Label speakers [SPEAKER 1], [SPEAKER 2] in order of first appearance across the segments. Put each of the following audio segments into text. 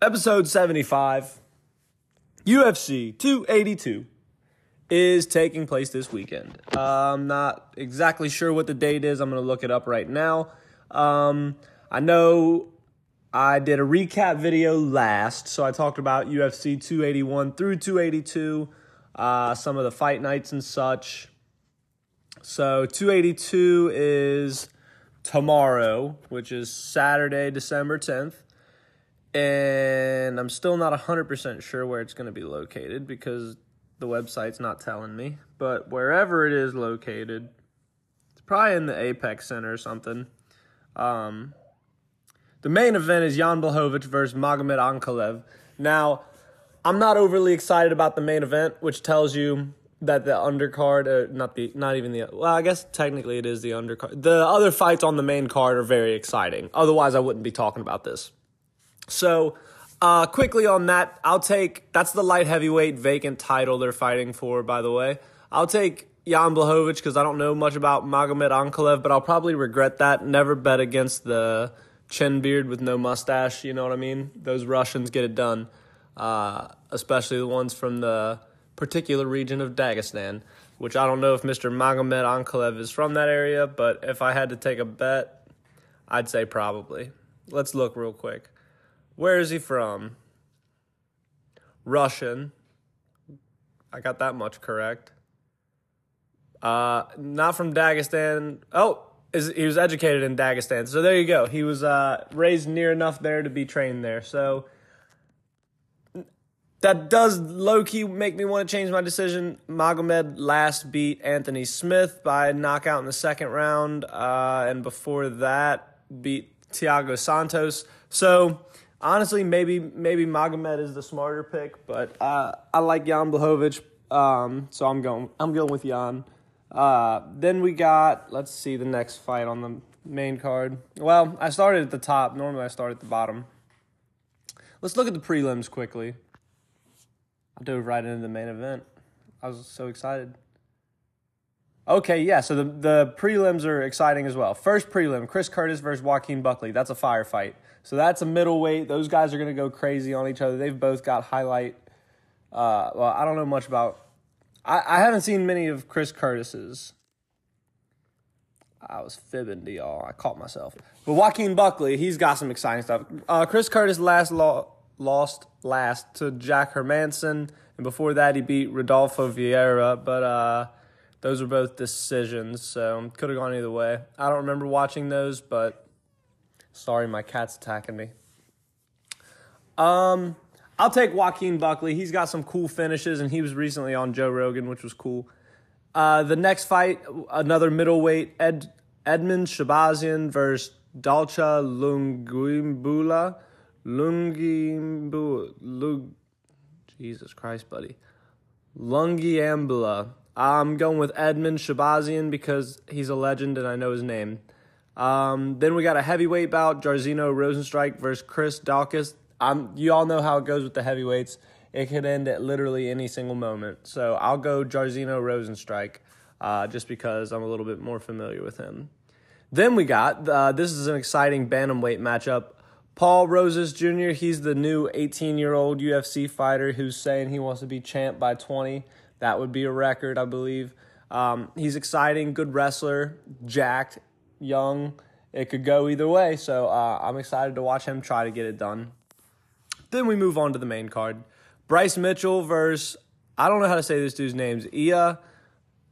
[SPEAKER 1] episode 75, UFC 282 is taking place this weekend. I'm not exactly sure what the date is. I'm going to look it up right now. Um, I know I did a recap video last, so I talked about UFC 281 through 282, uh, some of the fight nights and such. So 282 is tomorrow, which is Saturday, December 10th. And I'm still not 100% sure where it's going to be located because the website's not telling me. But wherever it is located, it's probably in the Apex Center or something. Um, the main event is Jan Blachowicz versus Magomed Ankalaev. Now, I'm not overly excited about the main event, which tells you that the undercard, uh, not the, not even the, well, I guess technically it is the undercard. The other fights on the main card are very exciting. Otherwise, I wouldn't be talking about this. So, uh, quickly on that, I'll take, that's the light heavyweight vacant title they're fighting for, by the way. I'll take Jan Blachowicz because I don't know much about Magomed Ankalaev, but I'll probably regret that. Never bet against the chin beard with no mustache, you know what I mean? Those Russians get it done, uh, especially the ones from the particular region of Dagestan, which I don't know if Mr. Magomed Ankalaev is from that area, but if I had to take a bet, I'd say probably. Let's look real quick. Where is he from? Russian. I got that much correct. Uh, not from Dagestan. Oh, is he was educated in Dagestan. So there you go. He was uh, raised near enough there to be trained there. So that does low key make me want to change my decision. Magomed last beat Anthony Smith by knockout in the second round, uh, and before that beat Thiago Santos. So honestly, maybe maybe Magomed is the smarter pick, but uh, I like Jan Blachowicz, um, so I'm going I'm going with Jan. Uh, then we got let's see the next fight on the main card. Well, I started at the top. Normally, I start at the bottom. Let's look at the prelims quickly. I dove right into the main event. I was so excited. Okay, yeah, so the, the prelims are exciting as well. First prelim, Chris Curtis versus Joaquin Buckley. That's a firefight. So that's a middleweight. Those guys are going to go crazy on each other. They've both got highlight. Uh, well, I don't know much about. I, I haven't seen many of Chris Curtis's. I was fibbing to y'all. I caught myself. But Joaquin Buckley, he's got some exciting stuff. Uh, Chris Curtis last law lost last to Jack Hermansson, and before that he beat Rodolfo Vieira. But uh, those were both decisions, so could have gone either way. I don't remember watching those, but sorry, my cat's attacking me. Um, I'll take Joaquin Buckley. He's got some cool finishes, and he was recently on Joe Rogan, which was cool. Uh, the next fight, another middleweight, Ed, Edmund Shahbazyan versus Dalcha Lungiambula. Lungiambula. Lung, Jesus Christ, buddy. Lungiambula. I'm going with Edmund Shahbazyan because he's a legend and I know his name. Um, then we got a heavyweight bout, Jairzinho Rozenstruik versus Chris Daukaus. Um, you all know how it goes with the heavyweights. It could end at literally any single moment. So I'll go Jairzinho Rozenstruik uh, just because I'm a little bit more familiar with him. Then we got, uh, this is an exciting bantamweight matchup. Paul Rosas Jr., he's the new 18 year old UFC fighter who's saying he wants to be champ by 20. That would be a record, I believe. Um, he's exciting, good wrestler, jacked, young. It could go either way, so uh, I'm excited to watch him try to get it done. Then we move on to the main card. Bryce Mitchell versus, I don't know how to say this dude's names, Ia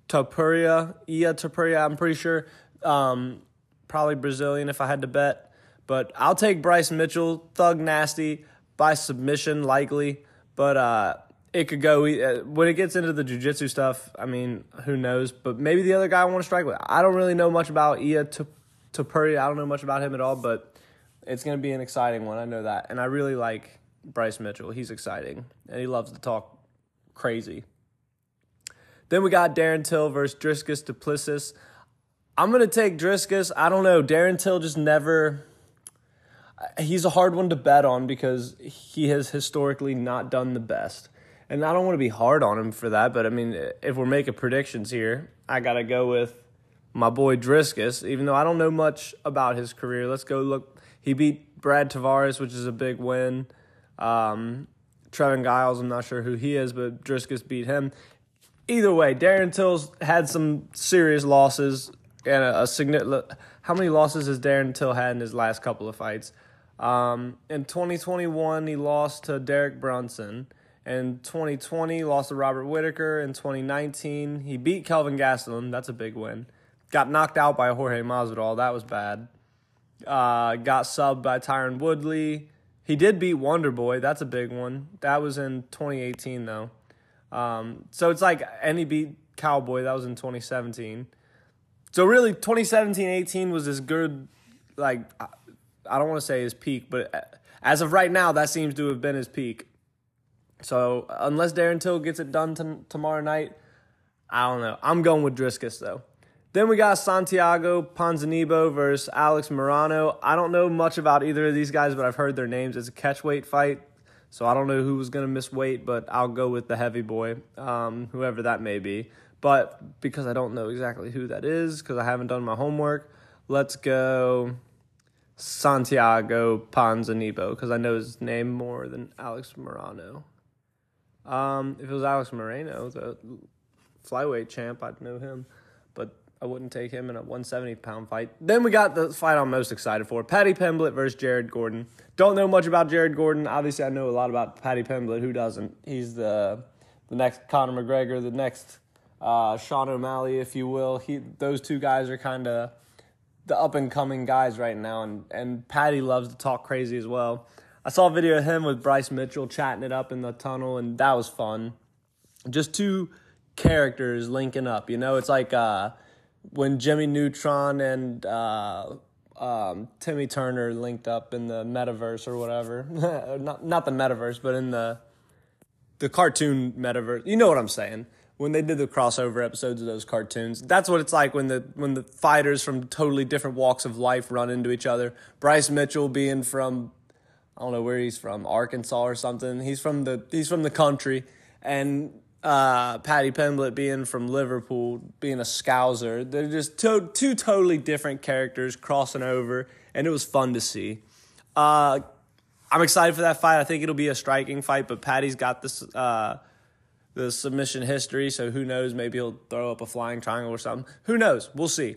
[SPEAKER 1] Topuria. Ia Topuria, I'm pretty sure. Um, probably Brazilian if I had to bet. But I'll take Bryce Mitchell, thug nasty, by submission likely. But uh, it could go uh, when it gets into the jujitsu stuff. I mean, who knows? But maybe the other guy I want to strike with. I don't really know much about Ia Topuria. I don't know much about him at all, but it's going to be an exciting one. I know that, and I really like Bryce Mitchell. He's exciting, and he loves to talk crazy. Then we got Darren Till versus Dricus Du Plessis. I'm going to take Dricus. I don't know. Darren Till just never. He's a hard one to bet on because he has historically not done the best. And I don't want to be hard on him for that, but I mean, if we're making predictions here, I got to go with my boy Dricus, even though I don't know much about his career. Let's go look. He beat Brad Tavares, which is a big win. Um, Trevin Giles, I'm not sure who he is, but Dricus beat him. Either way, Darren Till's had some serious losses and a, a significant. How many losses has Darren Till had in his last couple of fights? Um, in 2021, he lost to Derek Brunson. In 2020, lost to Robert Whitaker. In 2019, he beat Kelvin Gastelum. That's a big win. Got knocked out by Jorge Masvidal. That was bad. Uh, got subbed by Tyron Woodley. He did beat Wonder Boy. That's a big one. That was in 2018 though. Um, so it's like and he beat Cowboy. That was in 2017. So really, 2017-18 was as good. Like I don't want to say his peak, but as of right now, that seems to have been his peak. So unless Darren Till gets it done t- tomorrow night, I don't know. I'm going with Dricus though. Then we got Santiago Ponzinibbio versus Alex Morono. I don't know much about either of these guys, but I've heard their names. It's a catchweight fight, so I don't know who was going to miss weight, but I'll go with the heavy boy, um, whoever that may be. But because I don't know exactly who that is, because I haven't done my homework, let's go Santiago Ponzinibbio, because I know his name more than Alex Morono. Um, if it was Alex Moreno, the flyweight champ, I'd know him. But I wouldn't take him in a 170 pound fight. Then we got the fight I'm most excited for Paddy Pimblett versus Jared Gordon. Don't know much about Jared Gordon. Obviously, I know a lot about Paddy Pimblett. Who doesn't? He's the the next Conor McGregor, the next uh, Sean O'Malley, if you will. He those two guys are kind of the up and coming guys right now, and and Paddy loves to talk crazy as well. I saw a video of him with Bryce Mitchell chatting it up in the tunnel, and that was fun. Just two characters linking up. You know, it's like. Uh, when Jimmy Neutron and uh, um, Timmy Turner linked up in the metaverse or whatever. not not the metaverse, but in the the cartoon metaverse. You know what I'm saying? When they did the crossover episodes of those cartoons, that's what it's like when the when the fighters from totally different walks of life run into each other. Bryce Mitchell being from I don't know where he's from, Arkansas or something. He's from the he's from the country, and uh, Paddy Pimblett being from Liverpool, being a Scouser. They're just to- two totally different characters crossing over, and it was fun to see. Uh, I'm excited for that fight. I think it'll be a striking fight, but Paddy's got this uh, the submission history, so who knows? Maybe he'll throw up a flying triangle or something. Who knows? We'll see.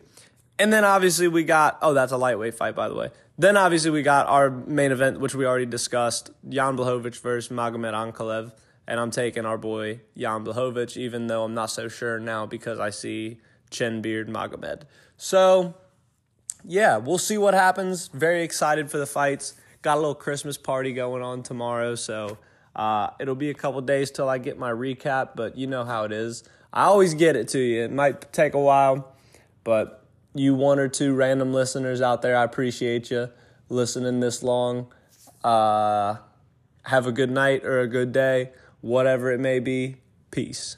[SPEAKER 1] And then obviously we got oh that's a lightweight fight by the way. Then obviously we got our main event, which we already discussed: Jan Blachowicz versus Magomed Ankalaev and I'm taking our boy Jan Blachowicz, even though I'm not so sure now because I see Chin Beard Magomed. So, yeah, we'll see what happens. Very excited for the fights. Got a little Christmas party going on tomorrow, so uh, it'll be a couple days till I get my recap, but you know how it is. I always get it to you. It might take a while, but you one or two random listeners out there, I appreciate you listening this long. Uh, have a good night or a good day whatever it may be. Peace.